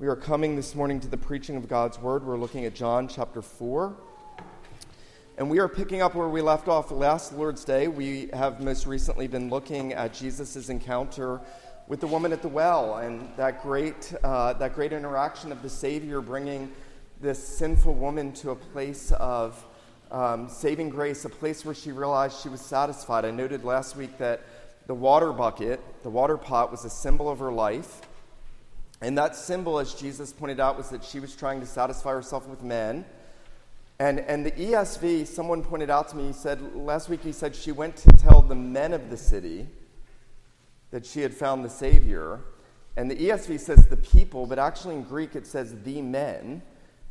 We are coming this morning to the preaching of God's Word. We're looking at John chapter 4. And we are picking up where we left off last Lord's Day. We have most recently been looking at Jesus' encounter with the woman at the well and that great, uh, that great interaction of the Savior bringing this sinful woman to a place of um, saving grace, a place where she realized she was satisfied. I noted last week that the water bucket, the water pot, was a symbol of her life. And that symbol, as Jesus pointed out, was that she was trying to satisfy herself with men. And, and the ESV, someone pointed out to me, he said, last week he said she went to tell the men of the city that she had found the Savior. And the ESV says the people, but actually in Greek it says the men.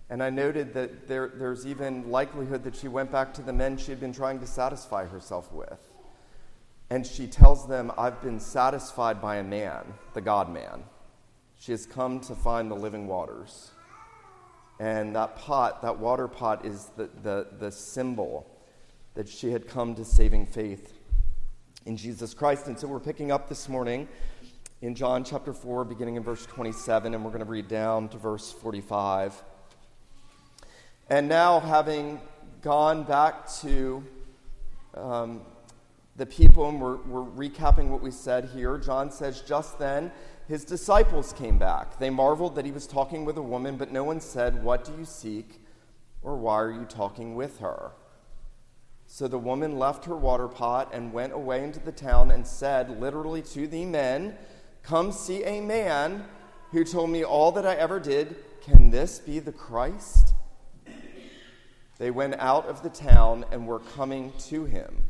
And I noted that there, there's even likelihood that she went back to the men she had been trying to satisfy herself with. And she tells them, I've been satisfied by a man, the God man. She has come to find the living waters. And that pot, that water pot, is the, the, the symbol that she had come to saving faith in Jesus Christ. And so we're picking up this morning in John chapter 4, beginning in verse 27, and we're going to read down to verse 45. And now, having gone back to um, the people, and we're, we're recapping what we said here, John says, Just then, his disciples came back. They marveled that he was talking with a woman, but no one said, What do you seek? or Why are you talking with her? So the woman left her water pot and went away into the town and said, literally to the men, Come see a man who told me all that I ever did. Can this be the Christ? They went out of the town and were coming to him.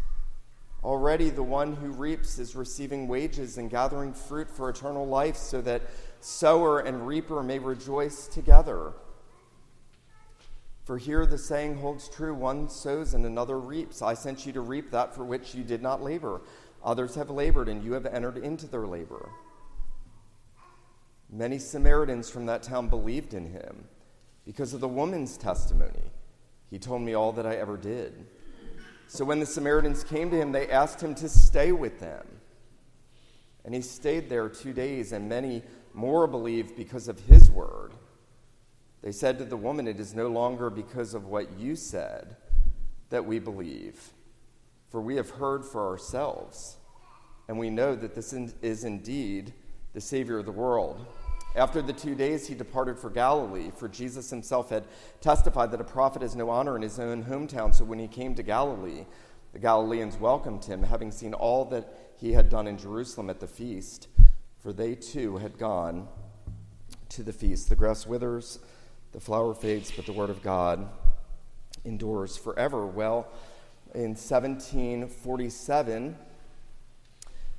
Already the one who reaps is receiving wages and gathering fruit for eternal life, so that sower and reaper may rejoice together. For here the saying holds true one sows and another reaps. I sent you to reap that for which you did not labor. Others have labored, and you have entered into their labor. Many Samaritans from that town believed in him because of the woman's testimony. He told me all that I ever did. So when the Samaritans came to him, they asked him to stay with them. And he stayed there two days, and many more believed because of his word. They said to the woman, It is no longer because of what you said that we believe, for we have heard for ourselves, and we know that this is indeed the Savior of the world. After the two days, he departed for Galilee, for Jesus himself had testified that a prophet has no honor in his own hometown. So when he came to Galilee, the Galileans welcomed him, having seen all that he had done in Jerusalem at the feast, for they too had gone to the feast. The grass withers, the flower fades, but the word of God endures forever. Well, in 1747,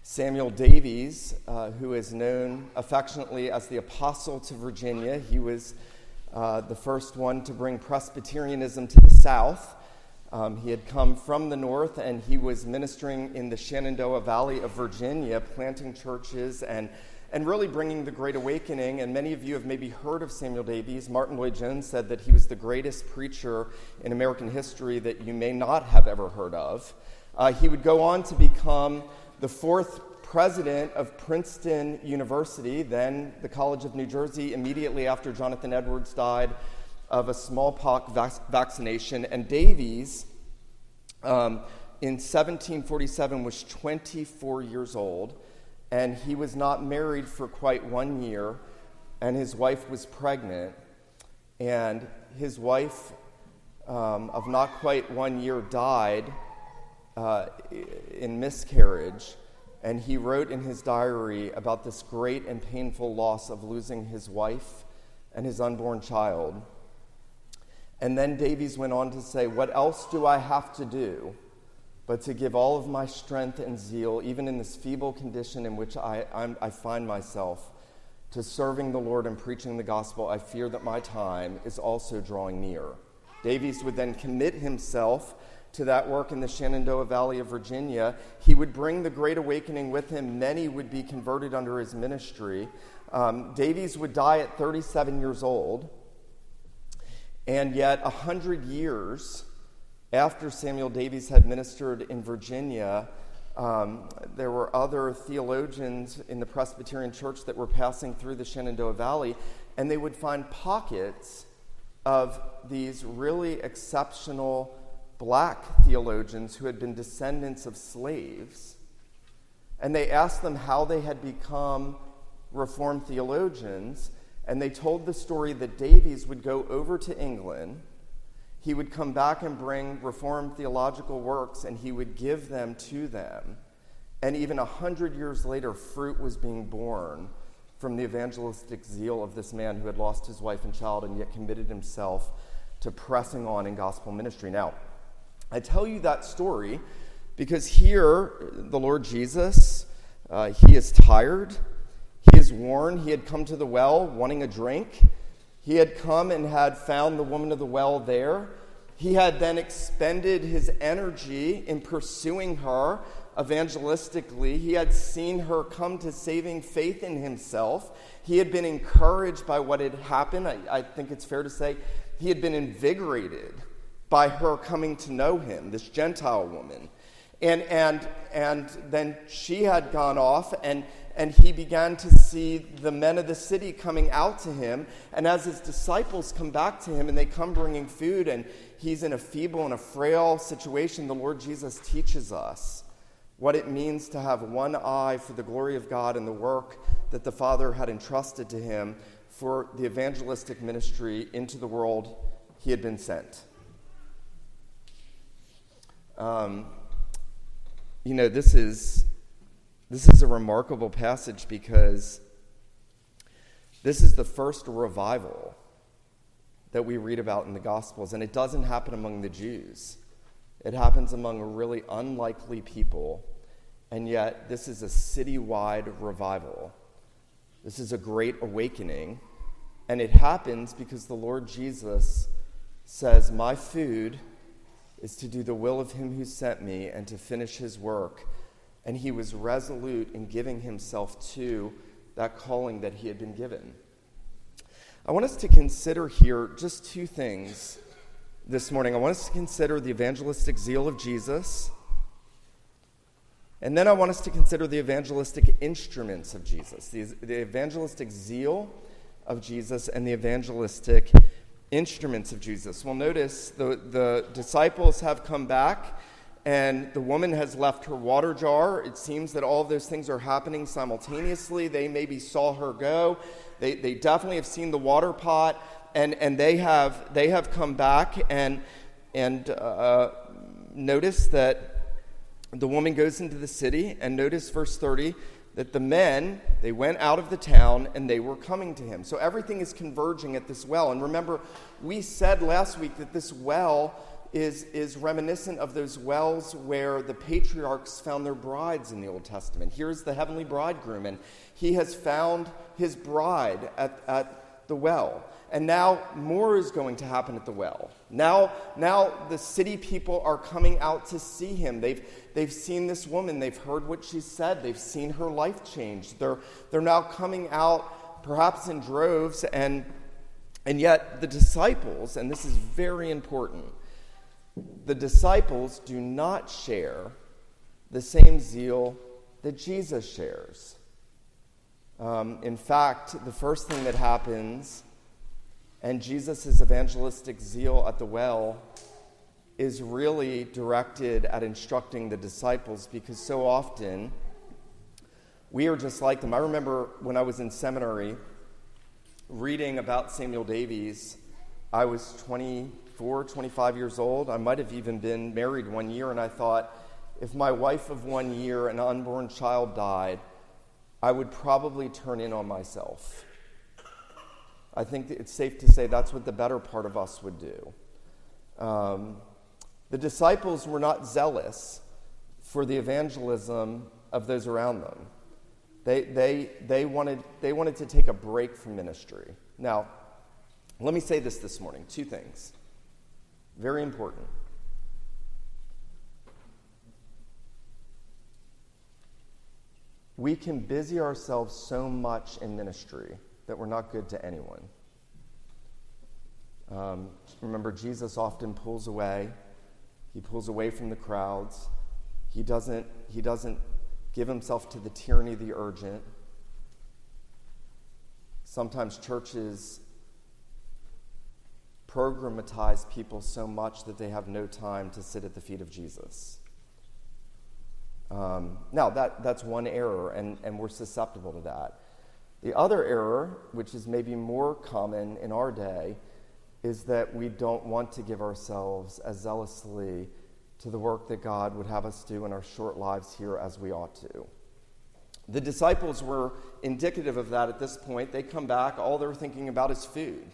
Samuel Davies, uh, who is known affectionately as the Apostle to Virginia, he was uh, the first one to bring Presbyterianism to the South. Um, he had come from the North and he was ministering in the Shenandoah Valley of Virginia, planting churches and, and really bringing the Great Awakening. And many of you have maybe heard of Samuel Davies. Martyn Lloyd-Jones said that he was the greatest preacher in American history that you may not have ever heard of. Uh, he would go on to become the fourth president of Princeton University, then the College of New Jersey, immediately after Jonathan Edwards died of a smallpox vac- vaccination. And Davies, um, in 1747, was 24 years old, and he was not married for quite one year, and his wife was pregnant. And his wife, um, of not quite one year, died uh, in miscarriage, and he wrote in his diary about this great and painful loss of losing his wife and his unborn child. And then Davies went on to say, What else do I have to do but to give all of my strength and zeal, even in this feeble condition in which I, I find myself, to serving the Lord and preaching the gospel, I fear that my time is also drawing near. Davies would then commit himself to that work in the Shenandoah Valley of Virginia. He would bring the Great Awakening with him. Many would be converted under his ministry. Um, Davies would die at 37 years old. And yet, a hundred years after Samuel Davies had ministered in Virginia, um, there were other theologians in the Presbyterian Church that were passing through the Shenandoah Valley, and they would find pockets of these really exceptional black theologians who had been descendants of slaves. And they asked them how they had become Reformed theologians, and they told the story that Davies would go over to England. He would come back and bring Reformed theological works, and he would give them to them. And even a hundred years later, fruit was being borne from the evangelistic zeal of this man who had lost his wife and child and yet committed himself to pressing on in gospel ministry. Now, I tell you that story because here, the Lord Jesus, uh, he is tired. He is worn. He had come to the well wanting a drink. He had come and had found the woman of the well there. He had then expended his energy in pursuing her evangelistically. He had seen her come to saving faith in himself. He had been encouraged by what had happened. I, I think it's fair to say he had been invigorated by her coming to know him, this Gentile woman. And, and, and then she had gone off, and, and he began to see the men of the city coming out to him. And as his disciples come back to him and they come bringing food, and he's in a feeble and a frail situation, the Lord Jesus teaches us what it means to have one eye for the glory of God and the work that the Father had entrusted to him for the evangelistic ministry into the world he had been sent. Um, you know, this is, this is a remarkable passage because this is the first revival that we read about in the Gospels, and it doesn't happen among the Jews. It happens among really unlikely people, and yet this is a citywide revival. This is a great awakening, and it happens because the Lord Jesus says, My food is to do the will of him who sent me and to finish his work. And he was resolute in giving himself to that calling that he had been given. I want us to consider here just two things this morning. I want us to consider the evangelistic zeal of Jesus. And then I want us to consider the evangelistic instruments of Jesus, the, the evangelistic zeal of Jesus and the evangelistic instruments of Jesus. Well, notice the, the disciples have come back and the woman has left her water jar. It seems that all of those things are happening simultaneously. They maybe saw her go. They, they definitely have seen the water pot, and, and they, have, they have come back and, and uh, notice that the woman goes into the city, and notice verse 30 that the men they went out of the town and they were coming to him. So everything is converging at this well. And remember we said last week that this well is, is reminiscent of those wells where the patriarchs found their brides in the old testament. Here's the heavenly bridegroom and he has found his bride at, at the well and now more is going to happen at the well. Now, now the city people are coming out to see him. They've, they've seen this woman, they've heard what she said, they've seen her life change. They're, they're now coming out, perhaps in droves, and, and yet the disciples, and this is very important, the disciples do not share the same zeal that Jesus shares. Um, in fact, the first thing that happens and Jesus' evangelistic zeal at the well is really directed at instructing the disciples because so often we are just like them. I remember when I was in seminary reading about Samuel Davies, I was 24, 25 years old. I might have even been married one year, and I thought, if my wife of one year and an unborn child died, I would probably turn in on myself. I think it's safe to say that's what the better part of us would do. Um, the disciples were not zealous for the evangelism of those around them. They, they, they, wanted, they wanted to take a break from ministry. Now, let me say this this morning two things. Very important. We can busy ourselves so much in ministry that we're not good to anyone. Um, remember, Jesus often pulls away. He pulls away from the crowds. He doesn't, he doesn't give himself to the tyranny of the urgent. Sometimes churches programatize people so much that they have no time to sit at the feet of Jesus. Um, now, that, that's one error, and, and we're susceptible to that. The other error, which is maybe more common in our day, is that we don't want to give ourselves as zealously to the work that God would have us do in our short lives here as we ought to. The disciples were indicative of that at this point. They come back, all they're thinking about is food.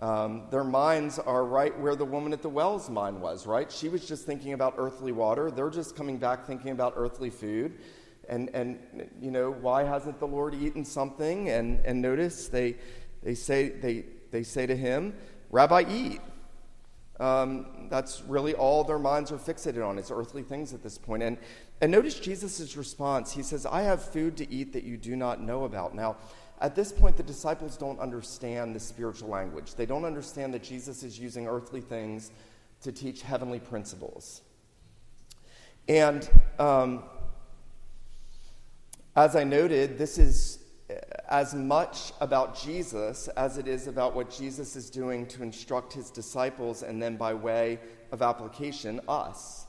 Um, their minds are right where the woman at the well's mind was, right? She was just thinking about earthly water. They're just coming back thinking about earthly food. And, and you know, why hasn't the Lord eaten something? And, and notice they, they, say, they, they say to him, Rabbi, eat. Um, that's really all their minds are fixated on is earthly things at this point. And, and notice Jesus' response. He says, I have food to eat that you do not know about. Now, at this point, the disciples don't understand the spiritual language. They don't understand that Jesus is using earthly things to teach heavenly principles. And um, as I noted, this is as much about Jesus as it is about what Jesus is doing to instruct his disciples and then by way of application, us.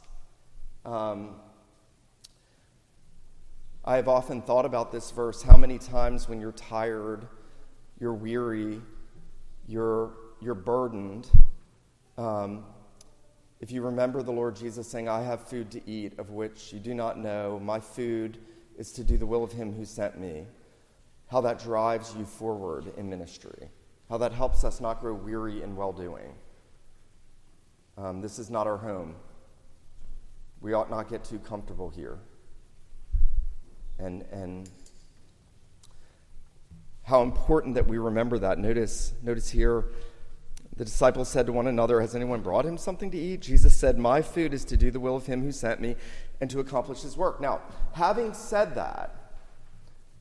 Um, I have often thought about this verse how many times when you're tired, you're weary, you're, you're burdened. Um, if you remember the Lord Jesus saying, I have food to eat of which you do not know, my food is to do the will of him who sent me, how that drives you forward in ministry, how that helps us not grow weary in well doing. Um, this is not our home. We ought not get too comfortable here and, and how important that we remember that. Notice, notice here, the disciples said to one another, Has anyone brought him something to eat? Jesus said, My food is to do the will of him who sent me and to accomplish his work. Now, having said that,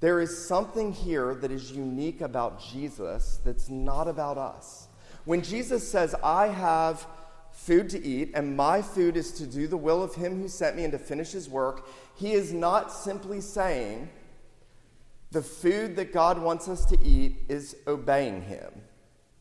there is something here that is unique about Jesus that's not about us. When Jesus says, I have food to eat, and my food is to do the will of him who sent me and to finish his work, he is not simply saying the food that God wants us to eat is obeying him.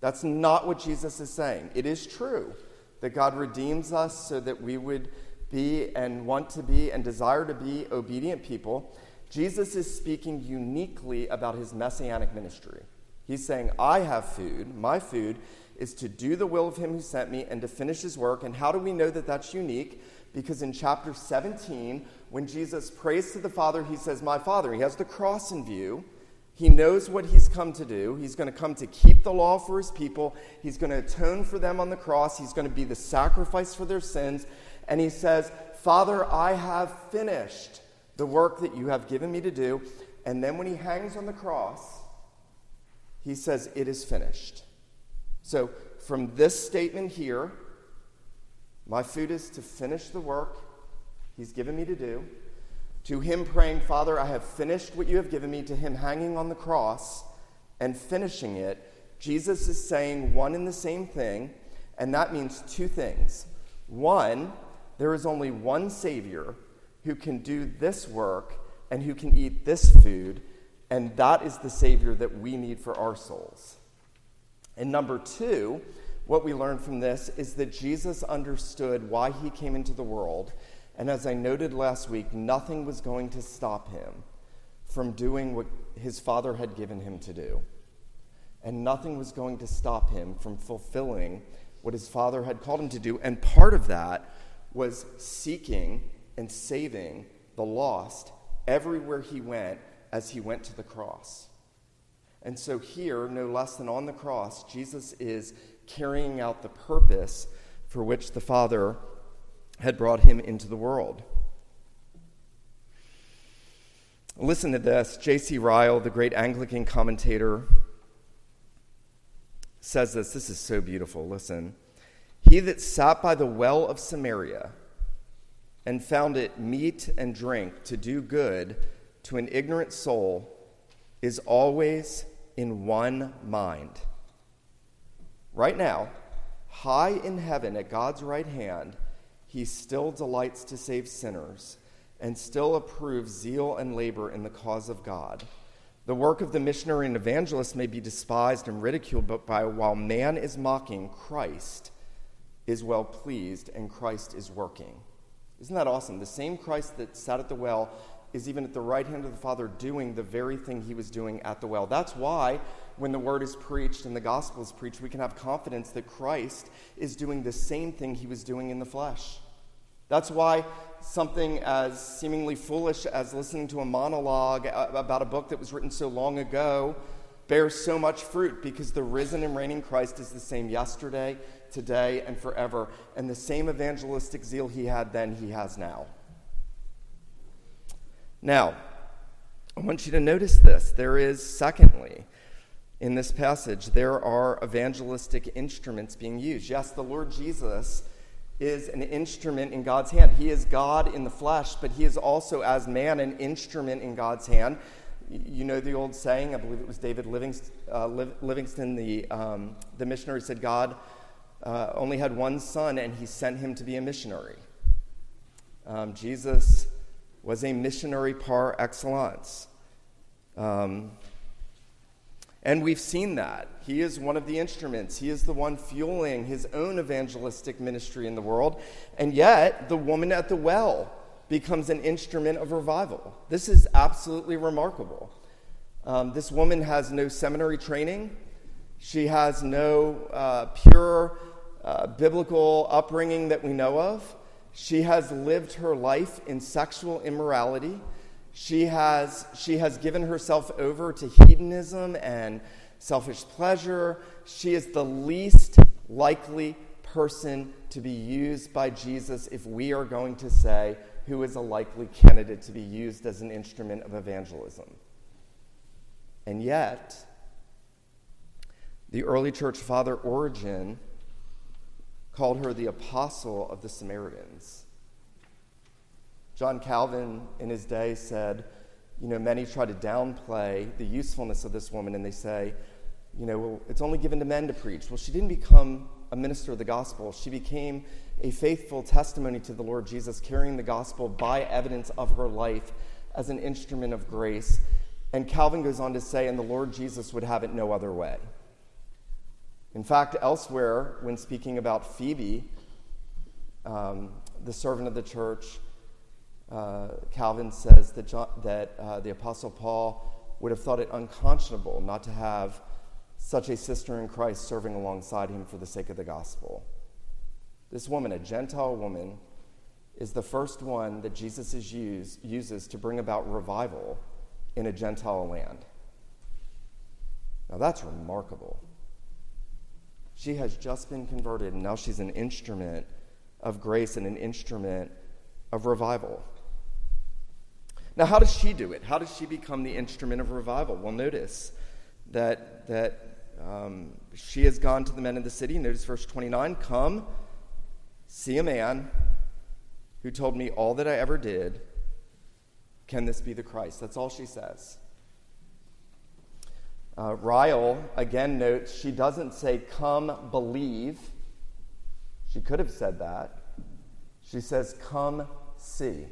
That's not what Jesus is saying. It is true that God redeems us so that we would be and want to be and desire to be obedient people. Jesus is speaking uniquely about his messianic ministry. He's saying, I have food. My food is to do the will of him who sent me and to finish his work. And how do we know that that's unique? Because in chapter 17, when Jesus prays to the Father, he says, My Father. He has the cross in view. He knows what he's come to do. He's going to come to keep the law for his people. He's going to atone for them on the cross. He's going to be the sacrifice for their sins. And he says, Father, I have finished the work that you have given me to do. And then when he hangs on the cross, he says, It is finished. So, from this statement here, my food is to finish the work he's given me to do, to him praying, Father, I have finished what you have given me, to him hanging on the cross and finishing it, Jesus is saying one and the same thing, and that means two things. One, there is only one Savior who can do this work and who can eat this food, and that is the Savior that we need for our souls. And number two, what we learn from this is that Jesus understood why he came into the world. And as I noted last week, nothing was going to stop him from doing what his father had given him to do. And nothing was going to stop him from fulfilling what his father had called him to do. And part of that was seeking and saving the lost everywhere he went as he went to the cross. And so, here, no less than on the cross, Jesus is carrying out the purpose for which the Father had brought him into the world. Listen to this. J.C. Ryle, the great Anglican commentator, says this. This is so beautiful. Listen. He that sat by the well of Samaria and found it meat and drink to do good to an ignorant soul is always in one mind. Right now, high in heaven at God's right hand, he still delights to save sinners and still approves zeal and labor in the cause of God. The work of the missionary and evangelist may be despised and ridiculed, but by, while man is mocking, Christ is well pleased and Christ is working. Isn't that awesome? The same Christ that sat at the well is even at the right hand of the Father doing the very thing he was doing at the well. That's why when the word is preached and the gospel is preached, we can have confidence that Christ is doing the same thing he was doing in the flesh. That's why something as seemingly foolish as listening to a monologue about a book that was written so long ago bears so much fruit because the risen and reigning Christ is the same yesterday, today, and forever. And the same evangelistic zeal he had then, he has now. Now, I want you to notice this. There is, secondly, in this passage, there are evangelistic instruments being used. Yes, the Lord Jesus is an instrument in God's hand. He is God in the flesh, but he is also, as man, an instrument in God's hand. You know the old saying, I believe it was David Livingston, uh, Livingstone the, um, the missionary, said God uh, only had one son and he sent him to be a missionary. Um, Jesus was a missionary par excellence. Um, and we've seen that. He is one of the instruments. He is the one fueling his own evangelistic ministry in the world. And yet, the woman at the well becomes an instrument of revival. This is absolutely remarkable. Um, this woman has no seminary training, she has no uh, pure uh, biblical upbringing that we know of. She has lived her life in sexual immorality. She has, she has given herself over to hedonism and selfish pleasure. She is the least likely person to be used by Jesus if we are going to say who is a likely candidate to be used as an instrument of evangelism. And yet, the early church father Origen called her the apostle of the Samaritans. John Calvin, in his day, said, you know, many try to downplay the usefulness of this woman, and they say, you know, well, it's only given to men to preach. Well, she didn't become a minister of the gospel. She became a faithful testimony to the Lord Jesus, carrying the gospel by evidence of her life as an instrument of grace. And Calvin goes on to say, and the Lord Jesus would have it no other way. In fact, elsewhere, when speaking about Phoebe, um, the servant of the church, uh, Calvin says that, John, that uh, the Apostle Paul would have thought it unconscionable not to have such a sister in Christ serving alongside him for the sake of the gospel. This woman, a Gentile woman, is the first one that Jesus uses to bring about revival in a Gentile land. Now that's remarkable. She has just been converted, and now she's an instrument of grace and an instrument of revival. Now, how does she do it? How does she become the instrument of revival? Well, notice that, that um, she has gone to the men of the city. Notice verse 29 Come, see a man who told me all that I ever did. Can this be the Christ? That's all she says. Uh, Ryle again notes she doesn't say, Come believe. She could have said that. She says, Come see.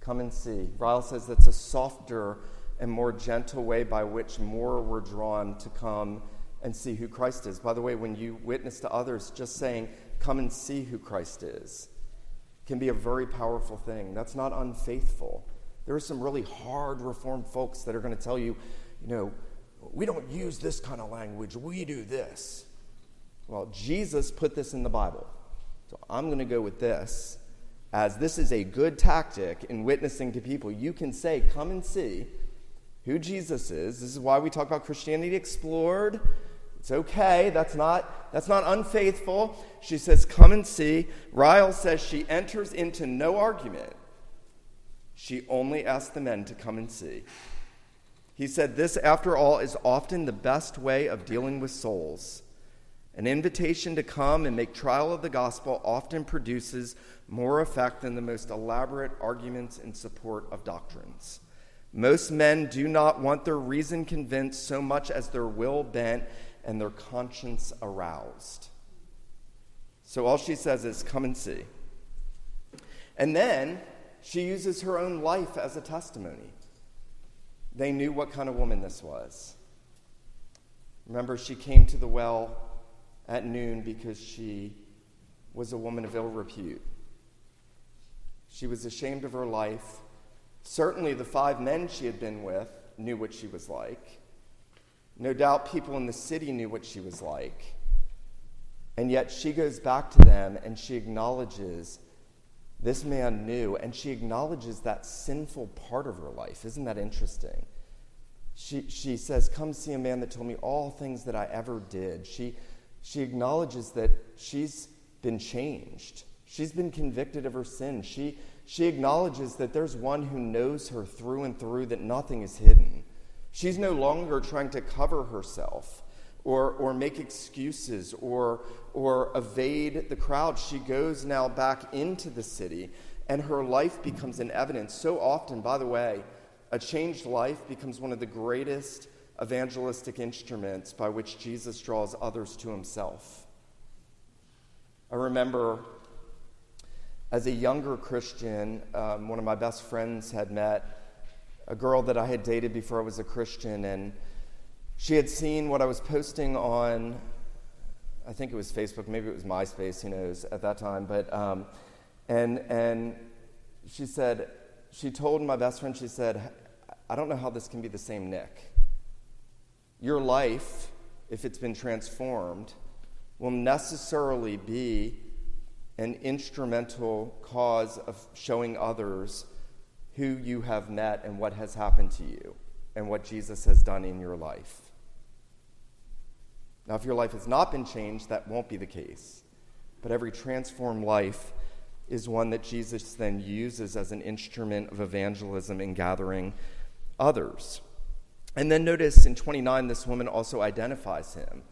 Come and see. Ryle says that's a softer and more gentle way by which more were drawn to come and see who Christ is. By the way, when you witness to others, just saying, Come and see who Christ is, can be a very powerful thing. That's not unfaithful. There are some really hard Reformed folks that are going to tell you, you know, we don't use this kind of language, we do this. Well, Jesus put this in the Bible. So I'm going to go with this as this is a good tactic in witnessing to people. You can say, Come and see who Jesus is. This is why we talk about Christianity explored. It's okay. That's not, that's not unfaithful. She says, Come and see. Ryle says she enters into no argument. She only asked the men to come and see. He said, This, after all, is often the best way of dealing with souls. An invitation to come and make trial of the gospel often produces more effect than the most elaborate arguments in support of doctrines. Most men do not want their reason convinced so much as their will bent and their conscience aroused. So all she says is, Come and see. And then she uses her own life as a testimony. They knew what kind of woman this was. Remember, she came to the well at noon because she was a woman of ill repute. She was ashamed of her life. Certainly, the five men she had been with knew what she was like. No doubt people in the city knew what she was like. And yet she goes back to them and she acknowledges this man knew, and she acknowledges that sinful part of her life. Isn't that interesting? She, she says, Come see a man that told me all things that I ever did. She, she acknowledges that she's been changed. She's been convicted of her sin. She, she acknowledges that there's one who knows her through and through, that nothing is hidden. She's no longer trying to cover herself or, or make excuses or, or evade the crowd. She goes now back into the city, and her life becomes an evidence. So often, by the way, a changed life becomes one of the greatest evangelistic instruments by which Jesus draws others to himself. I remember as a younger Christian, um, one of my best friends had met a girl that I had dated before I was a Christian, and she had seen what I was posting on, I think it was Facebook, maybe it was MySpace, who knows, at that time. But, um, and, and she said, she told my best friend, she said, I don't know how this can be the same Nick. Your life, if it's been transformed, will necessarily be an instrumental cause of showing others who you have met and what has happened to you and what Jesus has done in your life. Now, if your life has not been changed, that won't be the case. But every transformed life is one that Jesus then uses as an instrument of evangelism in gathering others. And then notice in 29, this woman also identifies him.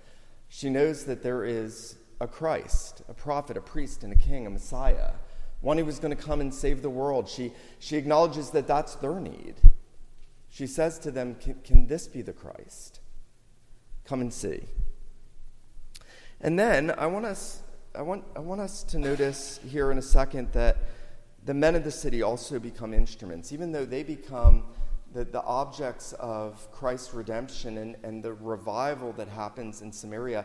She knows that there is a Christ, a prophet, a priest, and a king, a Messiah, one who was going to come and save the world. She, she acknowledges that that's their need. She says to them, Can, can this be the Christ? Come and see. And then I want us, I want, I want us to notice here in a second that the men of the city also become instruments, even though they become the, the objects of Christ's redemption and, and the revival that happens in Samaria.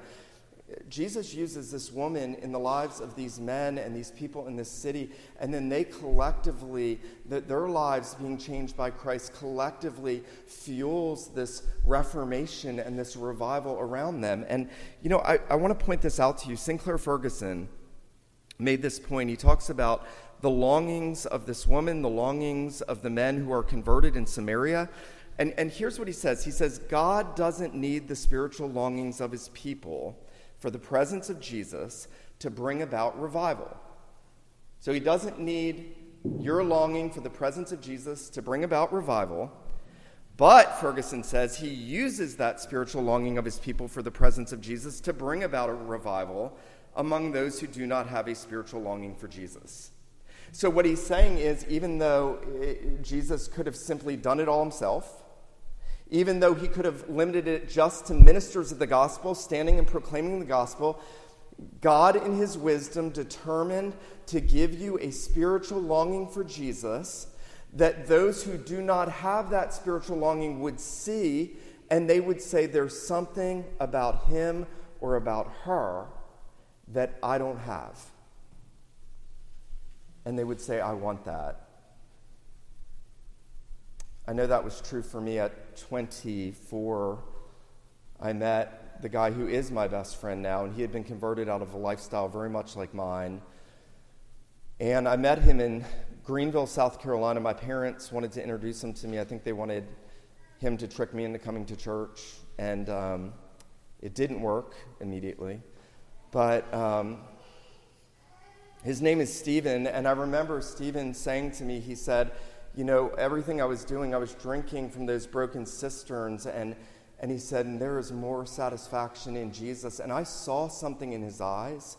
Jesus uses this woman in the lives of these men and these people in this city, and then they collectively, their lives being changed by Christ, collectively fuels this reformation and this revival around them. And, you know, I, I want to point this out to you. Sinclair Ferguson made this point. He talks about the longings of this woman, the longings of the men who are converted in Samaria. And, and here's what he says He says, God doesn't need the spiritual longings of his people for the presence of Jesus to bring about revival. So he doesn't need your longing for the presence of Jesus to bring about revival. But, Ferguson says, he uses that spiritual longing of his people for the presence of Jesus to bring about a revival among those who do not have a spiritual longing for Jesus. So, what he's saying is, even though eh, Jesus could have simply done it all himself, even though he could have limited it just to ministers of the gospel standing and proclaiming the gospel, God, in his wisdom, determined to give you a spiritual longing for Jesus that those who do not have that spiritual longing would see and they would say, There's something about him or about her that I don't have. And they would say, I want that. I know that was true for me at 24. I met the guy who is my best friend now, and he had been converted out of a lifestyle very much like mine. And I met him in Greenville, South Carolina. My parents wanted to introduce him to me. I think they wanted him to trick me into coming to church, and um, it didn't work immediately. But um, his name is Stephen, and I remember Stephen saying to me, he said, You know, everything I was doing, I was drinking from those broken cisterns. And, and he said, And there is more satisfaction in Jesus. And I saw something in his eyes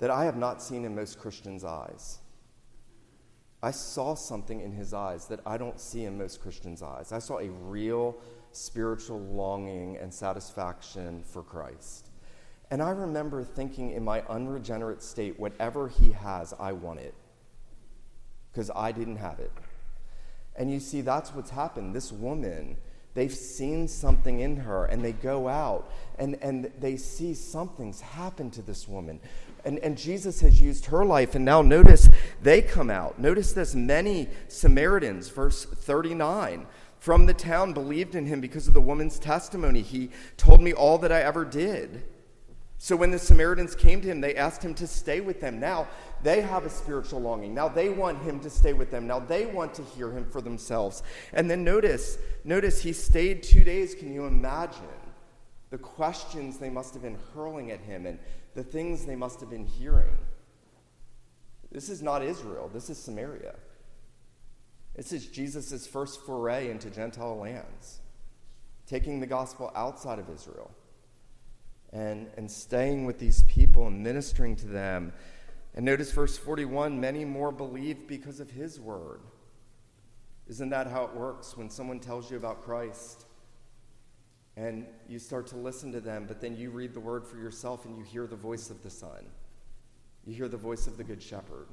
that I have not seen in most Christians' eyes. I saw something in his eyes that I don't see in most Christians' eyes. I saw a real spiritual longing and satisfaction for Christ. And I remember thinking in my unregenerate state, whatever he has, I want it. Because I didn't have it. And you see, that's what's happened. This woman, they've seen something in her, and they go out and, and they see something's happened to this woman. And, and Jesus has used her life, and now notice they come out. Notice this many Samaritans, verse 39 from the town believed in him because of the woman's testimony. He told me all that I ever did. So when the Samaritans came to him, they asked him to stay with them. Now they have a spiritual longing. Now they want him to stay with them. Now they want to hear him for themselves. And then notice, notice he stayed two days. Can you imagine the questions they must have been hurling at him and the things they must have been hearing? This is not Israel. This is Samaria. This is Jesus' first foray into Gentile lands, taking the gospel outside of Israel and, and staying with these people and ministering to them. And notice verse 41 many more believed because of his word. Isn't that how it works when someone tells you about Christ? And you start to listen to them, but then you read the word for yourself and you hear the voice of the Son. You hear the voice of the Good Shepherd.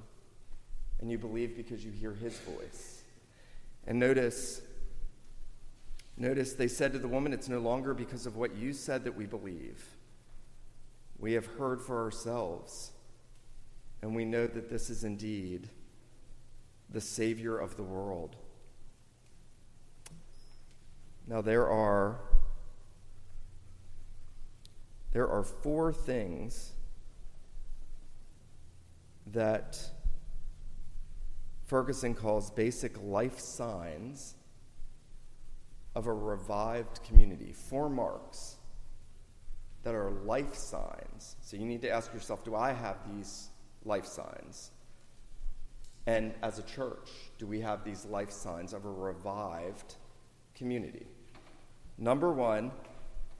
And you believe because you hear his voice. And notice, notice they said to the woman, It's no longer because of what you said that we believe. We have heard for ourselves, and we know that this is indeed the Savior of the world. Now there are there are four things that Ferguson calls basic life signs of a revived community. Four marks that are life signs. So you need to ask yourself do I have these life signs? And as a church, do we have these life signs of a revived community? Number one,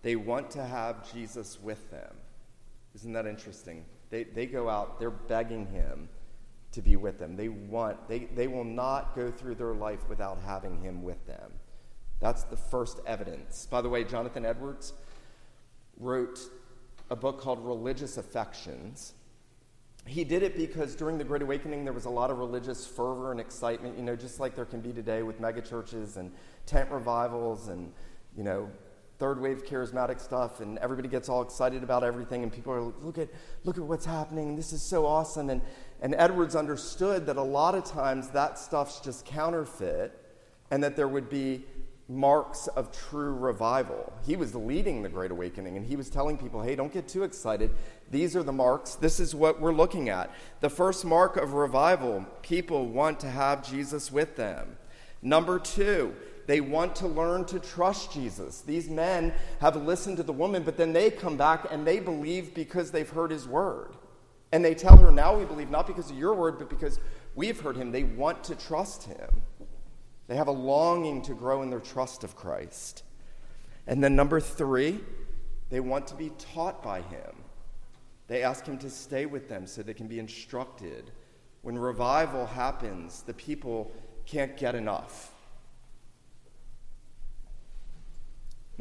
they want to have Jesus with them. Isn't that interesting? They, they go out, they're begging him to be with them. They want, they, they will not go through their life without having him with them. That's the first evidence. By the way, Jonathan Edwards wrote a book called Religious Affections. He did it because during the Great Awakening there was a lot of religious fervor and excitement, you know, just like there can be today with megachurches and tent revivals and, you know, third wave charismatic stuff and everybody gets all excited about everything and people are look at look at what's happening. This is so awesome. And and edwards understood that a lot of times that stuff's just counterfeit and that there would be marks of true revival he was leading the great awakening and he was telling people hey don't get too excited these are the marks this is what we're looking at the first mark of revival people want to have jesus with them number two they want to learn to trust Jesus. These men have listened to the woman, but then they come back and they believe because they've heard his word. And they tell her, now we believe not because of your word, but because we've heard him. They want to trust him. They have a longing to grow in their trust of Christ. And then, number three, they want to be taught by him. They ask him to stay with them so they can be instructed. When revival happens, the people can't get enough.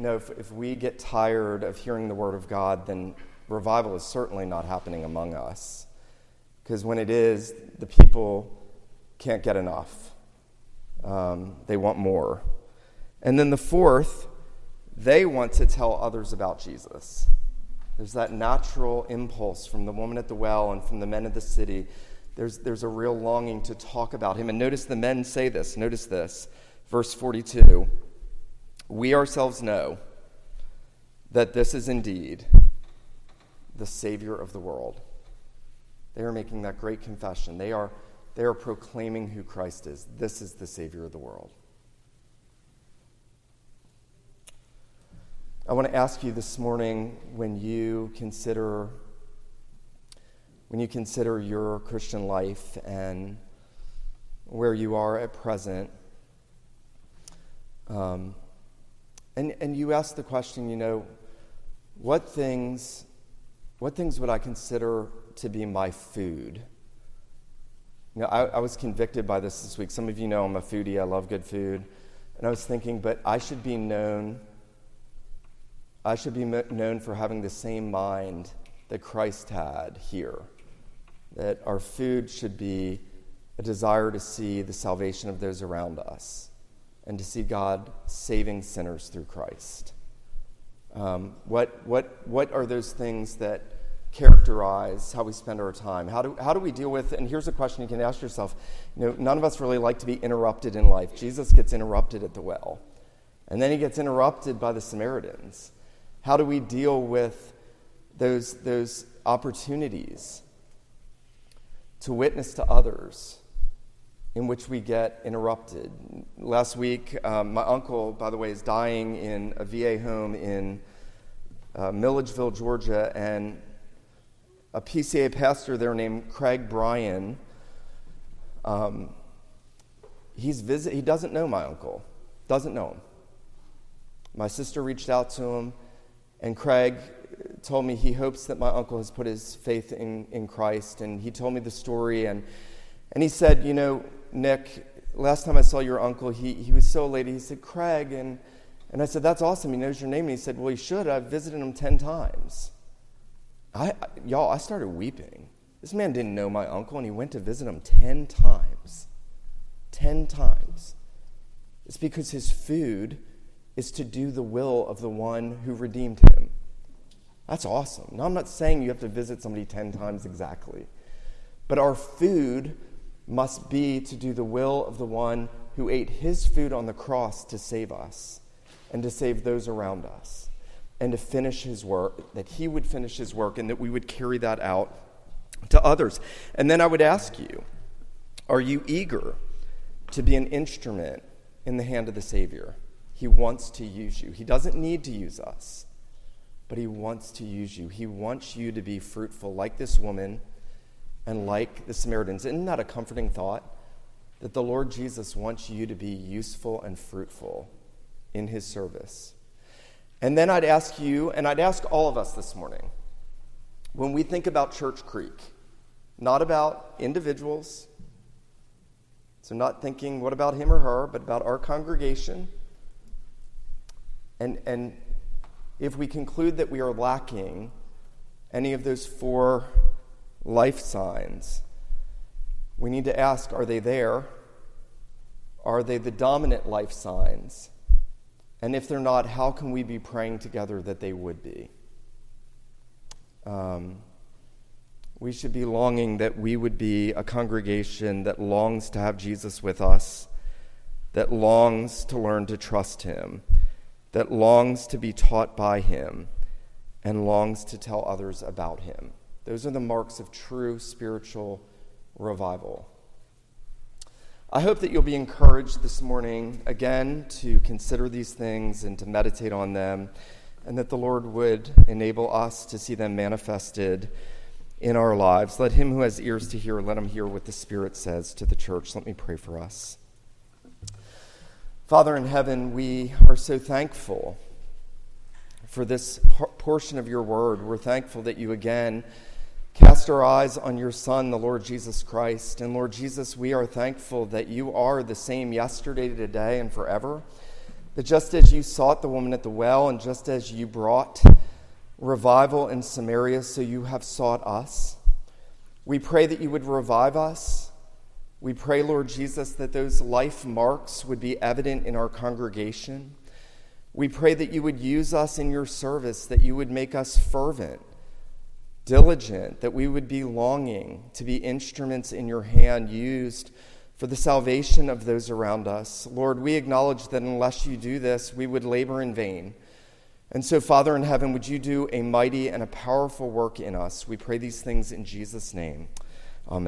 know, if, if we get tired of hearing the word of God, then revival is certainly not happening among us. Because when it is, the people can't get enough. Um, they want more. And then the fourth, they want to tell others about Jesus. There's that natural impulse from the woman at the well and from the men of the city. There's, there's a real longing to talk about him. And notice the men say this. Notice this. Verse 42 we ourselves know that this is indeed the Savior of the world. They are making that great confession. They are, they are proclaiming who Christ is. This is the Savior of the world. I want to ask you this morning when you consider when you consider your Christian life and where you are at present Um, and, and you ask the question, you know, what things, what things would I consider to be my food? You know, I, I was convicted by this this week. Some of you know I'm a foodie, I love good food. And I was thinking, but I should be known, I should be known for having the same mind that Christ had here. That our food should be a desire to see the salvation of those around us and to see God saving sinners through Christ. Um, what, what, what are those things that characterize how we spend our time? How do, how do we deal with, and here's a question you can ask yourself. You know, none of us really like to be interrupted in life. Jesus gets interrupted at the well, and then he gets interrupted by the Samaritans. How do we deal with those, those opportunities to witness to others? in which we get interrupted. Last week, um, my uncle, by the way, is dying in a VA home in uh, Milledgeville, Georgia, and a PCA pastor there named Craig Bryan. Um, he's visit, he doesn't know my uncle, doesn't know him. My sister reached out to him, and Craig told me he hopes that my uncle has put his faith in, in Christ, and he told me the story, and, and he said, You know, Nick, last time I saw your uncle, he, he was so late. He said, Craig. And, and I said, That's awesome. He knows your name. And he said, Well, he should. I've visited him 10 times. I, y'all, I started weeping. This man didn't know my uncle, and he went to visit him 10 times. 10 times. It's because his food is to do the will of the one who redeemed him. That's awesome. Now, I'm not saying you have to visit somebody 10 times exactly, but our food must be to do the will of the one who ate his food on the cross to save us and to save those around us and to finish his work, that he would finish his work and that we would carry that out to others. And then I would ask you are you eager to be an instrument in the hand of the Savior? He wants to use you. He doesn't need to use us, but he wants to use you. He wants you to be fruitful like this woman and like the Samaritans. Isn't that a comforting thought? That the Lord Jesus wants you to be useful and fruitful in his service. And then I'd ask you, and I'd ask all of us this morning, when we think about Church Creek, not about individuals, so not thinking what about him or her, but about our congregation. And, and if we conclude that we are lacking any of those four life signs. We need to ask are they there? Are they the dominant life signs? And if they're not, how can we be praying together that they would be? Um, we should be longing that we would be a congregation that longs to have Jesus with us, that longs to learn to trust him, that longs to be taught by him, and longs to tell others about him. Those are the marks of true spiritual revival. I hope that you'll be encouraged this morning again to consider these things and to meditate on them, and that the Lord would enable us to see them manifested in our lives. Let him who has ears to hear, let him hear what the Spirit says to the church. Let me pray for us. Father in heaven, we are so thankful for this portion of your word. We're thankful that you again cast our eyes on your Son, the Lord Jesus Christ. And Lord Jesus, we are thankful that you are the same yesterday, today, and forever. That just as you sought the woman at the well, and just as you brought revival in Samaria, so you have sought us. We pray that you would revive us. We pray, Lord Jesus, that those life marks would be evident in our congregation. We pray that you would use us in your service, that you would make us fervent diligent, that we would be longing to be instruments in your hand used for the salvation of those around us. Lord, we acknowledge that unless you do this, we would labor in vain. And so, Father in heaven, would you do a mighty and a powerful work in us? We pray these things in Jesus' name. Amen.